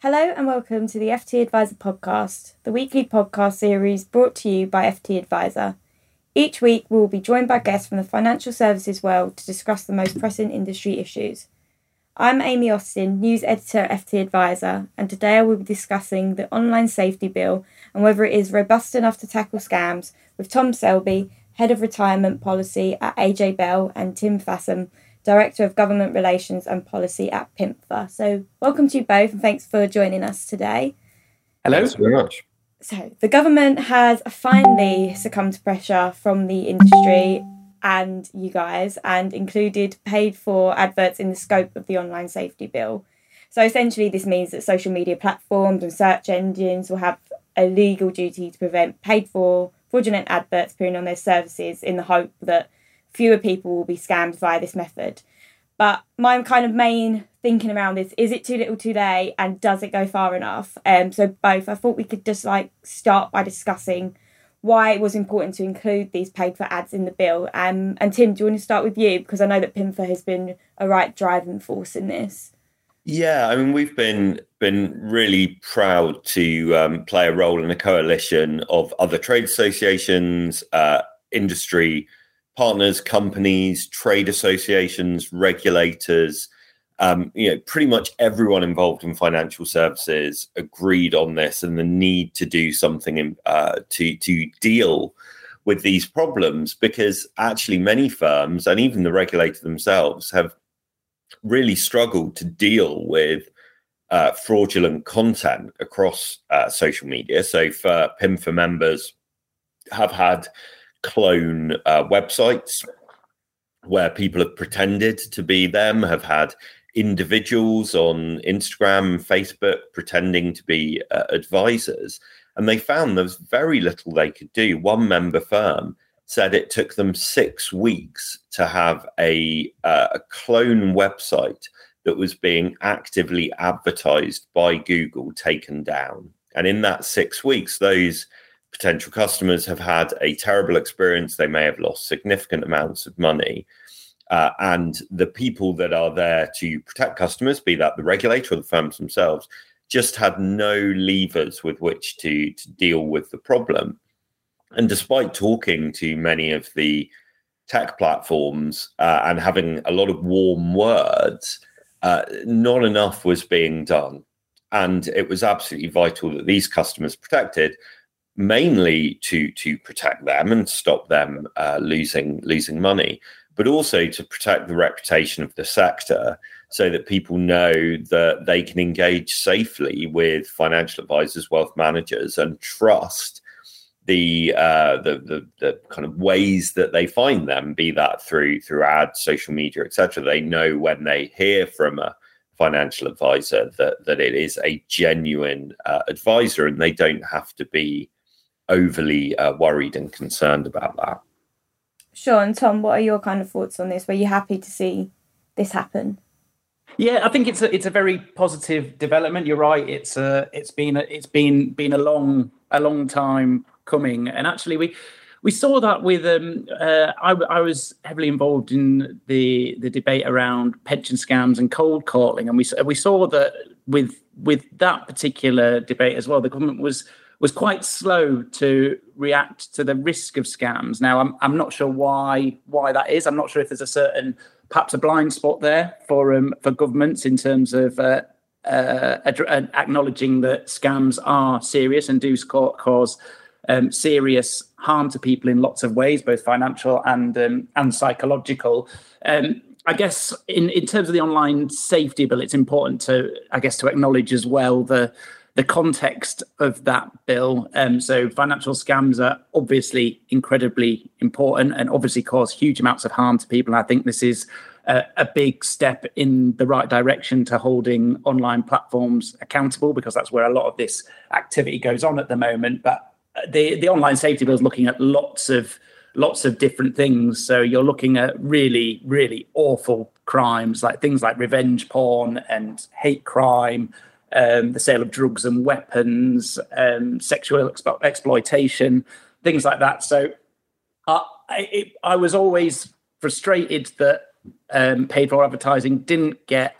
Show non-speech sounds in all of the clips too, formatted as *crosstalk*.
Hello and welcome to the FT Advisor podcast, the weekly podcast series brought to you by FT Advisor. Each week, we will be joined by guests from the financial services world to discuss the most pressing industry issues. I'm Amy Austin, news editor at FT Advisor, and today I will be discussing the online safety bill and whether it is robust enough to tackle scams with Tom Selby, head of retirement policy at AJ Bell, and Tim Fassam, Director of Government Relations and Policy at PIMFA. So, welcome to you both and thanks for joining us today. Hello. Thanks very much. So, the government has finally succumbed to pressure from the industry and you guys and included paid for adverts in the scope of the online safety bill. So, essentially, this means that social media platforms and search engines will have a legal duty to prevent paid for fraudulent adverts appearing on their services in the hope that fewer people will be scammed via this method. But my kind of main thinking around this is it too little too late and does it go far enough? Um, so both. I thought we could just like start by discussing why it was important to include these paid for ads in the bill. Um, and Tim, do you want to start with you because I know that PIMFA has been a right driving force in this. Yeah, I mean we've been been really proud to um, play a role in a coalition of other trade associations, uh, industry partners, companies, trade associations, regulators, um, you know, pretty much everyone involved in financial services agreed on this and the need to do something in, uh, to to deal with these problems because actually many firms and even the regulator themselves have really struggled to deal with uh, fraudulent content across uh, social media. So for PIMFA members have had clone uh, websites where people have pretended to be them, have had individuals on Instagram, Facebook pretending to be uh, advisors. And they found there was very little they could do. One member firm said it took them six weeks to have a, uh, a clone website that was being actively advertised by Google taken down. And in that six weeks, those potential customers have had a terrible experience. They may have lost significant amounts of money. Uh, and the people that are there to protect customers, be that the regulator or the firms themselves, just had no levers with which to, to deal with the problem. And despite talking to many of the tech platforms uh, and having a lot of warm words, uh, not enough was being done. And it was absolutely vital that these customers protected mainly to to protect them and stop them uh, losing losing money, but also to protect the reputation of the sector, so that people know that they can engage safely with financial advisors, wealth managers, and trust the, uh, the the the kind of ways that they find them, be that through through ads, social media, etc. They know when they hear from a financial advisor that that it is a genuine uh, advisor, and they don't have to be overly uh, worried and concerned about that. Sure. And Tom, what are your kind of thoughts on this? Were you happy to see this happen? Yeah, I think it's a it's a very positive development. You're right. It's a it's been a, it's been been a long a long time coming, and actually we we saw that with um, uh, I, I, was heavily involved in the the debate around pension scams and cold calling, and we we saw that with with that particular debate as well, the government was was quite slow to react to the risk of scams. Now, I'm I'm not sure why why that is. I'm not sure if there's a certain perhaps a blind spot there for um, for governments in terms of uh, uh, ad- acknowledging that scams are serious and do cause um, serious harm to people in lots of ways, both financial and um, and psychological. Um, I guess in, in terms of the online safety bill, it's important to I guess to acknowledge as well the the context of that bill. Um, so financial scams are obviously incredibly important and obviously cause huge amounts of harm to people. And I think this is a, a big step in the right direction to holding online platforms accountable because that's where a lot of this activity goes on at the moment. But the the online safety bill is looking at lots of lots of different things. So you're looking at really, really awful crimes like things like revenge porn and hate crime, um, the sale of drugs and weapons, um, sexual expo- exploitation, things like that. So I, it, I was always frustrated that um, paid for advertising didn't get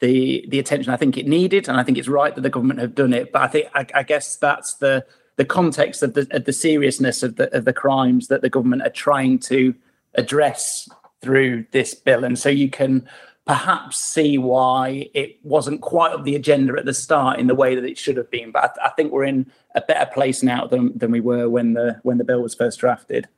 the the attention I think it needed, and I think it's right that the government have done it. But I think I, I guess that's the the context of the of the seriousness of the of the crimes that the government are trying to address through this bill, and so you can perhaps see why it wasn't quite up the agenda at the start in the way that it should have been. But I, I think we're in a better place now than than we were when the when the bill was first drafted.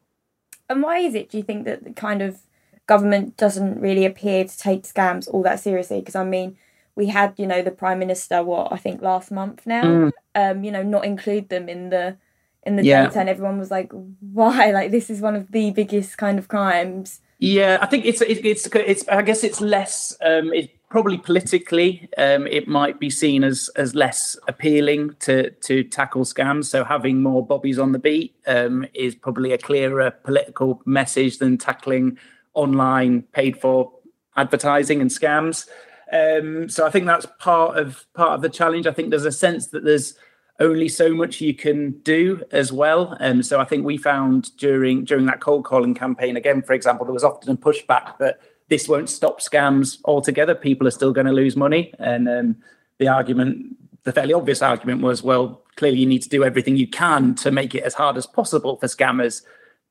And why is it? Do you think that the kind of government doesn't really appear to take scams all that seriously? Because I mean, we had you know the prime minister what I think last month now, mm. um, you know, not include them in the in the yeah. data, and everyone was like, why? Like this is one of the biggest kind of crimes. Yeah, I think it's it's it's. I guess it's less. Um, it probably politically, um, it might be seen as as less appealing to to tackle scams. So having more bobbies on the beat um, is probably a clearer political message than tackling online paid for advertising and scams. Um, so I think that's part of part of the challenge. I think there's a sense that there's only so much you can do as well. And um, so I think we found during during that cold calling campaign, again, for example, there was often a pushback that this won't stop scams altogether. People are still going to lose money. And um, the argument, the fairly obvious argument was, well, clearly you need to do everything you can to make it as hard as possible for scammers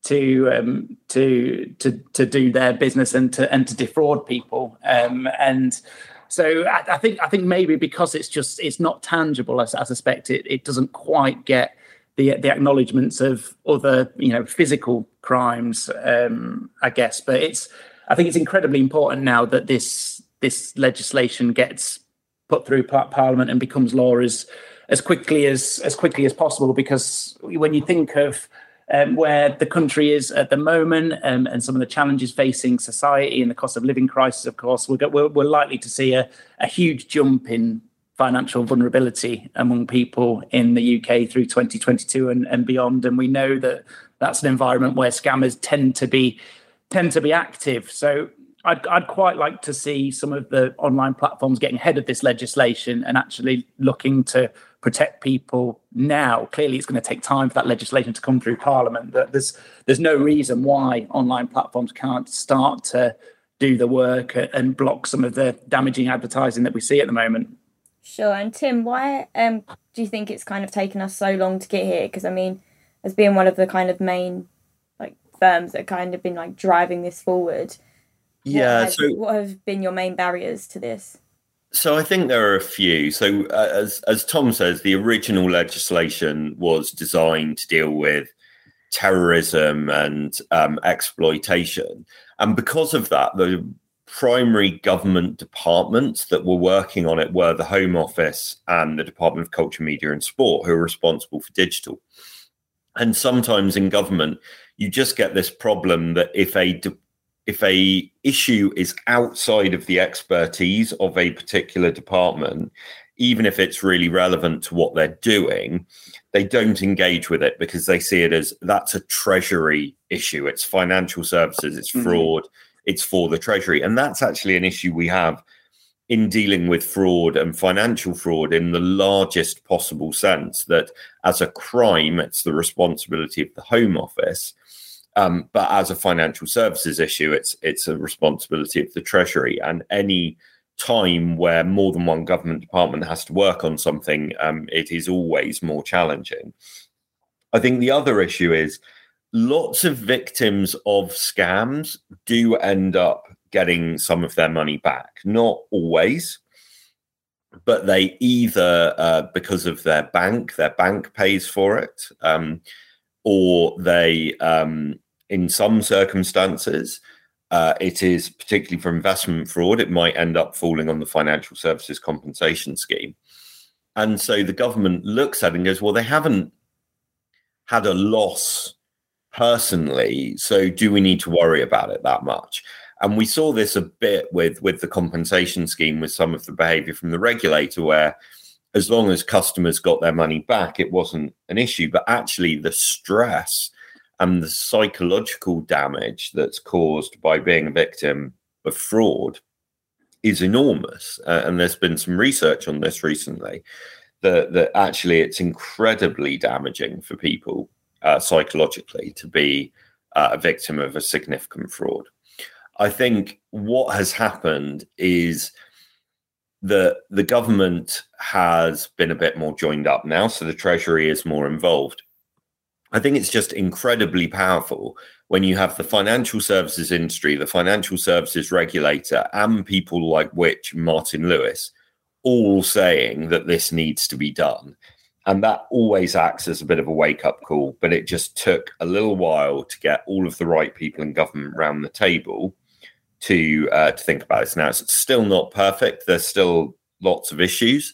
to um, to to to do their business and to and to defraud people. Um, and so I, I, think I think maybe because it's just it's not tangible. I, I suspect it it doesn't quite get the the acknowledgements of other you know physical crimes. Um, I guess, but it's I think it's incredibly important now that this this legislation gets put through Parliament and becomes law as as quickly as as quickly as possible. Because when you think of um, where the country is at the moment um, and some of the challenges facing society and the cost of living crisis, of course, we're, we're, we're likely to see a, a huge jump in financial vulnerability among people in the UK through 2022 and, and beyond. And we know that that's an environment where scammers tend to be tend to be active. So I'd, I'd quite like to see some of the online platforms getting ahead of this legislation and actually looking to protect people now. Clearly, it's going to take time for that legislation to come through Parliament. But there's there's no reason why online platforms can't start to do the work and block some of the damaging advertising that we see at the moment. Sure. And Tim, why um, do you think it's kind of taken us so long to get here? Because I mean, as being one of the kind of main like firms that kind of been like driving this forward. Yeah. What has, so what have been your main barriers to this? So I think there are a few. So uh, as as Tom says, the original legislation was designed to deal with terrorism and um, exploitation, and because of that, the primary government departments that were working on it were the Home Office and the Department of Culture, Media and Sport, who are responsible for digital. And sometimes in government, you just get this problem that if a de- if a issue is outside of the expertise of a particular department even if it's really relevant to what they're doing they don't engage with it because they see it as that's a treasury issue it's financial services it's mm-hmm. fraud mm-hmm. it's for the treasury and that's actually an issue we have in dealing with fraud and financial fraud in the largest possible sense that as a crime it's the responsibility of the home office um, but as a financial services issue, it's it's a responsibility of the Treasury. And any time where more than one government department has to work on something, um, it is always more challenging. I think the other issue is lots of victims of scams do end up getting some of their money back. Not always, but they either uh, because of their bank, their bank pays for it, um, or they um, in some circumstances, uh, it is particularly for investment fraud, it might end up falling on the financial services compensation scheme. And so the government looks at it and goes, well, they haven't had a loss personally. So do we need to worry about it that much? And we saw this a bit with, with the compensation scheme with some of the behavior from the regulator, where as long as customers got their money back, it wasn't an issue. But actually, the stress and the psychological damage that's caused by being a victim of fraud is enormous. Uh, and there's been some research on this recently that, that actually it's incredibly damaging for people uh, psychologically to be uh, a victim of a significant fraud. I think what has happened is that the government has been a bit more joined up now, so the Treasury is more involved. I think it's just incredibly powerful when you have the financial services industry, the financial services regulator, and people like Which Martin Lewis all saying that this needs to be done. And that always acts as a bit of a wake up call. But it just took a little while to get all of the right people in government around the table to uh, to think about this. Now it's still not perfect. There's still lots of issues,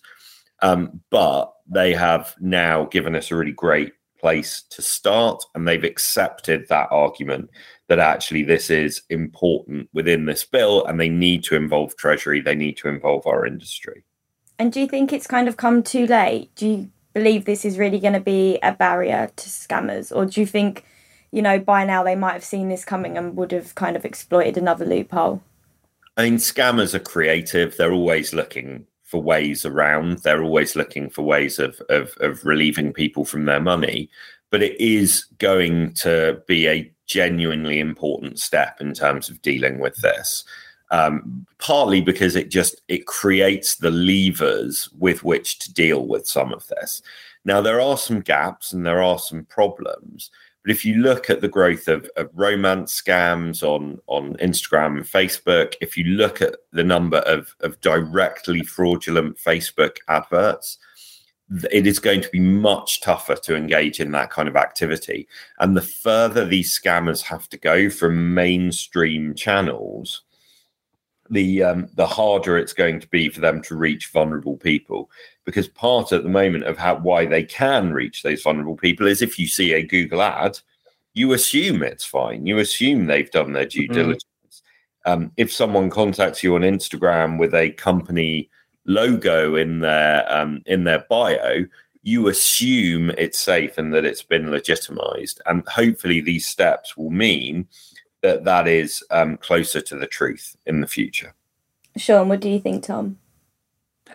um, but they have now given us a really great place to start, and they've accepted that argument that actually this is important within this bill, and they need to involve Treasury. They need to involve our industry. And do you think it's kind of come too late? Do you believe this is really going to be a barrier to scammers, or do you think? you know, by now they might have seen this coming and would have kind of exploited another loophole. I mean, scammers are creative. They're always looking for ways around. They're always looking for ways of, of, of relieving people from their money. But it is going to be a genuinely important step in terms of dealing with this. Um, partly because it just it creates the levers with which to deal with some of this. Now there are some gaps and there are some problems, but if you look at the growth of, of romance scams on, on Instagram and Facebook, if you look at the number of, of directly fraudulent Facebook adverts, it is going to be much tougher to engage in that kind of activity. And the further these scammers have to go from mainstream channels, the um, the harder it's going to be for them to reach vulnerable people. Because part at the moment of how why they can reach those vulnerable people is if you see a Google ad, you assume it's fine. You assume they've done their due mm-hmm. diligence. Um, if someone contacts you on Instagram with a company logo in their um, in their bio, you assume it's safe and that it's been legitimized. And hopefully, these steps will mean that that is um, closer to the truth in the future. Sean, what do you think, Tom?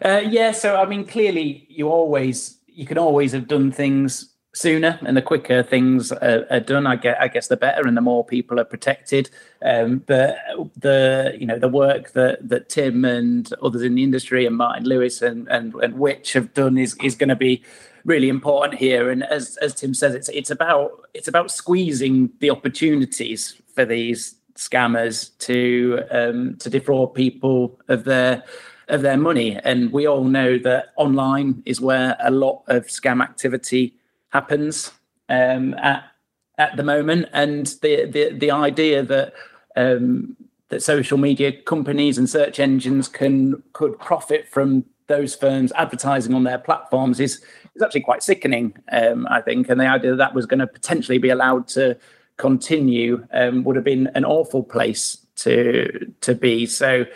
Uh, yeah, so I mean, clearly, you always you can always have done things sooner, and the quicker things are, are done, I guess, I guess the better, and the more people are protected. Um, but the you know the work that that Tim and others in the industry and Martin Lewis and and, and Which have done is is going to be really important here. And as as Tim says, it's it's about it's about squeezing the opportunities for these scammers to um, to defraud people of their of their money. And we all know that online is where a lot of scam activity happens um, at at the moment. And the the the idea that um, that social media companies and search engines can could profit from those firms advertising on their platforms is is actually quite sickening, um, I think. And the idea that that was going to potentially be allowed to continue um, would have been an awful place to to be. So,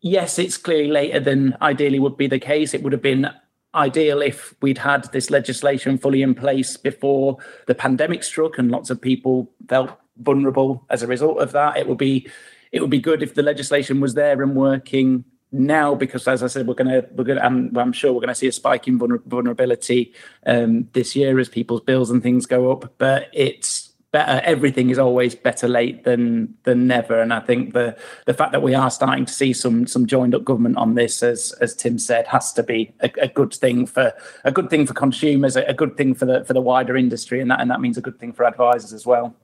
yes, it's clearly later than ideally would be the case. It would have been ideal if we'd had this legislation fully in place before the pandemic struck and lots of people felt vulnerable as a result of that. It would be it would be good if the legislation was there and working now because as i said we're going to we're to I'm, I'm, sure we're going to see a spike in vulnerability um, this year as people's bills and things go up but it's better everything is always better late than than never. And i think the the fact that we are starting to see some some joined up government on this as as tim said has to be a, a good thing for a good thing for consumers a, a, good thing for the for the wider industry and that and that means a good thing for advisors as well.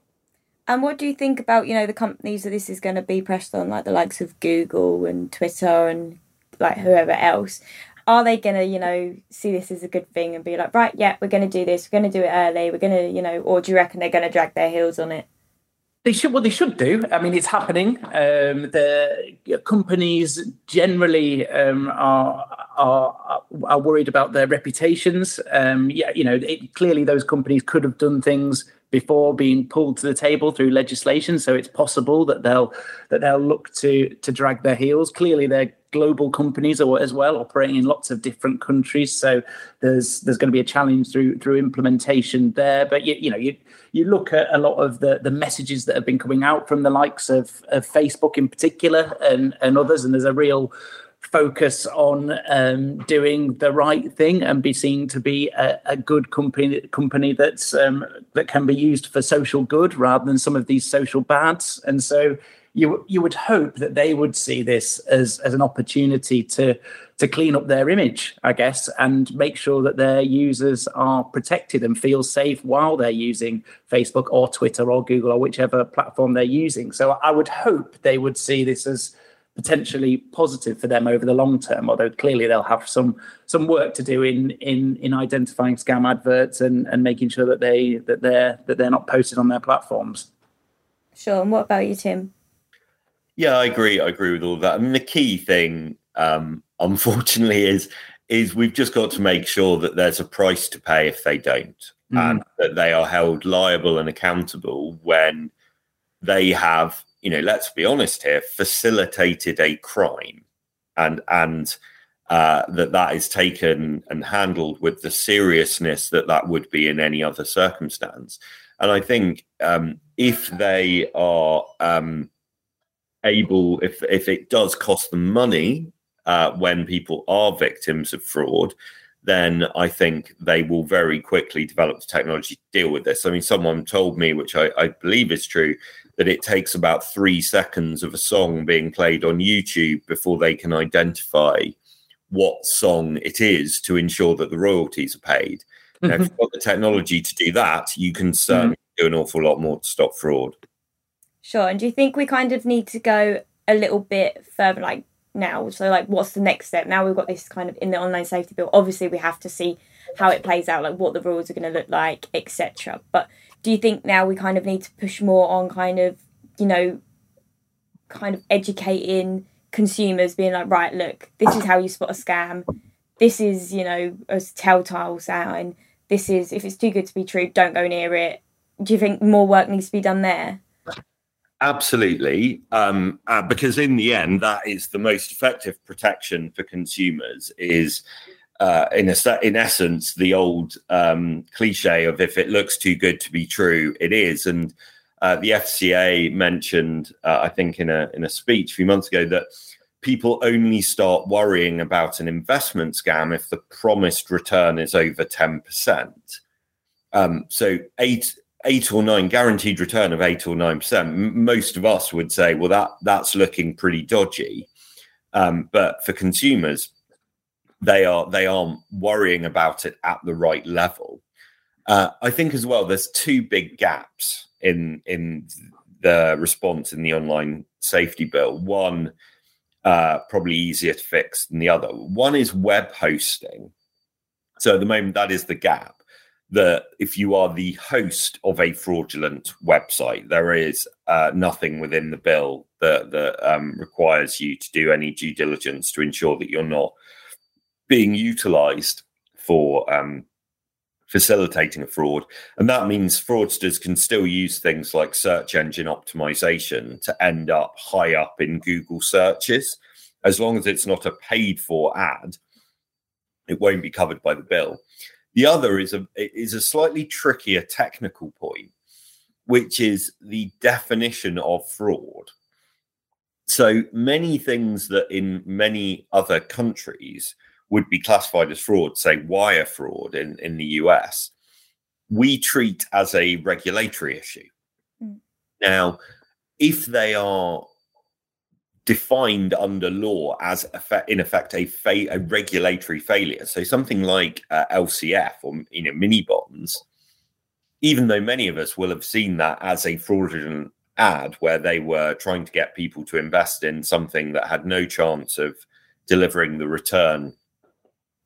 And what do you think about you know the companies that this is going to be pressed on like the likes of google and twitter and like whoever else are they going to, you know, see this as a good thing and be like, right, yeah, we're going to do this, we're going to do it early, we're going to, you know, or do you reckon they're going to drag their heels on it? They should. Well, they should do. I mean, it's happening. Um, the companies generally um, are, are are worried about their reputations. Um, yeah, you know, it, clearly those companies could have done things before being pulled to the table through legislation. So it's possible that they'll that they'll look to to drag their heels. Clearly, they're global companies or as well, operating in lots of different countries. So there's there's going to be a challenge through through implementation there. But you, you know you you look at a lot of the the messages that have been coming out from the likes of, of Facebook in particular and and others, and there's a real focus on um, doing the right thing and be seen to be a, a good company company that's um, that can be used for social good rather than some of these social bads. And so you you would hope that they would see this as as an opportunity to to clean up their image, I guess, and make sure that their users are protected and feel safe while they're using Facebook or Twitter or Google or whichever platform they're using. So I would hope they would see this as potentially positive for them over the long term. Although clearly they'll have some some work to do in in in identifying scam adverts and and making sure that they that they're that they're not posted on their platforms. Sure. And what about you, Tim? Yeah, I agree. I agree with all that. I mean, the key thing, um, *laughs* unfortunately, is is we've just got to make sure that there's a price to pay if they don't, mm. and that they are held liable and accountable when they have, you know, let's be honest here, facilitated a crime, and and uh, that that is taken and handled with the seriousness that that would be in any other circumstance. And I think um, if they are um, able, if if it does cost them money uh, when people are victims of fraud, then I think they will very quickly develop the technology to deal with this. I mean, someone told me, which I, I believe is true, that it takes about three seconds of a song being played on YouTube before they can identify what song it is to ensure that the royalties are paid. Mm-hmm. Now, if you've got the technology to do that, you can certainly mm-hmm. do an awful lot more to stop fraud. Sure. And do you think we kind of need to go a little bit further, like now? So, like, what's the next step? Now we've got this kind of in the online safety bill. Obviously, we have to see how it plays out, like what the rules are going to look like, etc. But do you think now we kind of need to push more on kind of, you know, kind of educating consumers, being like, right, look, this is how you spot a scam. This is, you know, a telltale sign. This is, if it's too good to be true, don't go near it. Do you think more work needs to be done there? Absolutely, um, uh, because in the end, that is the most effective protection for consumers. Is uh, in a in essence the old um, cliche of if it looks too good to be true, it is. And uh, the FCA mentioned, uh, I think, in a in a speech a few months ago that people only start worrying about an investment scam if the promised return is over ten percent. Um, so eight eight or nine guaranteed return of eight or nine percent, most of us would say, well, that that's looking pretty dodgy. Um, but for consumers, they are they aren't worrying about it at the right level. Uh, I think as well, there's two big gaps in in the response in the online safety bill. One uh, probably easier to fix than the other. One is web hosting. So at the moment, that is the gap that if you are the host of a fraudulent website, there is uh, nothing within the bill that that um, requires you to do any due diligence to ensure that you're not being utilised for um, facilitating a fraud, and that means fraudsters can still use things like search engine optimization to end up high up in Google searches, as long as it's not a paid for ad. It won't be covered by the bill. The other is a is a slightly trickier technical point, which is the definition of fraud. So many things that in many other countries would be classified as fraud, say wire fraud in, in the US, we treat as a regulatory issue. Mm. Now, if they are defined under law as in effect a, fa- a regulatory failure. So something like uh, LCF or you know mini bonds, even though many of us will have seen that as a fraudulent ad where they were trying to get people to invest in something that had no chance of delivering the return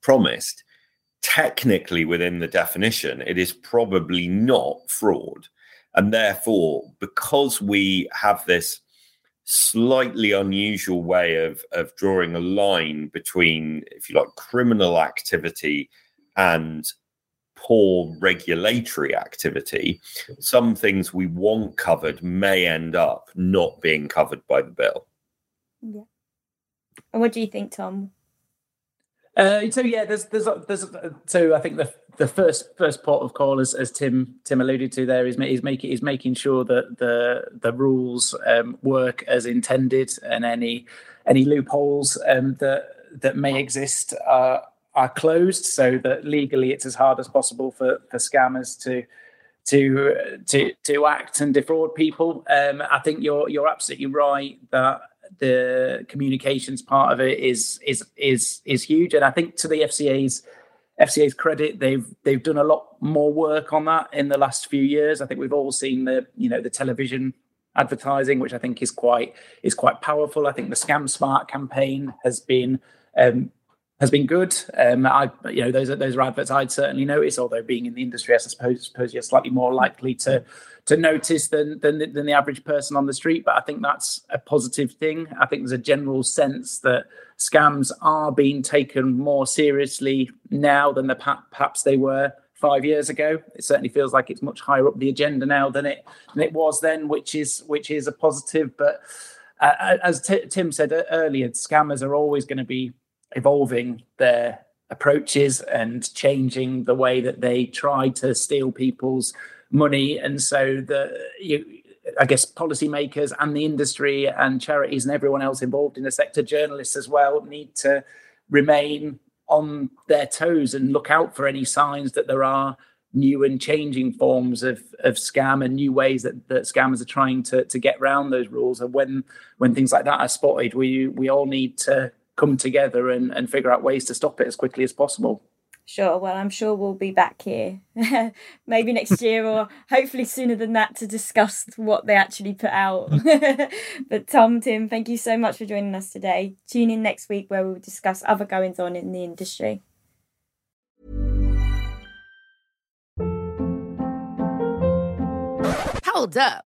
promised. Technically, within the definition, it is probably not fraud. And therefore, because we have this slightly unusual way of of drawing a line between, if you like, criminal activity and poor regulatory activity. Some things we want covered may end up not being covered by the bill. Yeah. And what do you think, Tom? Uh, so yeah, there's there's there's so I think the the first first port of call, as, as Tim Tim alluded to there, is is making is making sure that the the rules um, work as intended, and any any loopholes um, that that may exist are are closed, so that legally it's as hard as possible for for scammers to to to to act and defraud people. Um, I think you're you're absolutely right that the communications part of it is is is is huge, and I think to the FCA's FCA's credit, they've they've done a lot more work on that in the last few years. I think we've all seen the you know the television advertising, which I think is quite is quite powerful. I think the Scam Smart campaign has been um, has been good. Um, I, you know, those are those are adverts I'd certainly notice. Although being in the industry, I suppose, suppose you're slightly more likely to to notice than, than than the average person on the street. But I think that's a positive thing. I think there's a general sense that scams are being taken more seriously now than the perhaps they were five years ago. It certainly feels like it's much higher up the agenda now than it than it was then, which is which is a positive. But uh, as T- Tim said earlier, scammers are always going to be evolving their approaches and changing the way that they try to steal people's money. And so the you, I guess policymakers and the industry and charities and everyone else involved in the sector, journalists as well, need to remain on their toes and look out for any signs that there are new and changing forms of, of scam and new ways that, that scammers are trying to, to get around those rules. And when when things like that are spotted, we we all need to come together and, and figure out ways to stop it as quickly as possible. Sure. Well, I'm sure we'll be back here *laughs* maybe next year or hopefully sooner than that to discuss what they actually put out. *laughs* but Tom, Tim, thank you so much for joining us today. Tune in next week where we'll discuss other goings on in the industry. Hold up.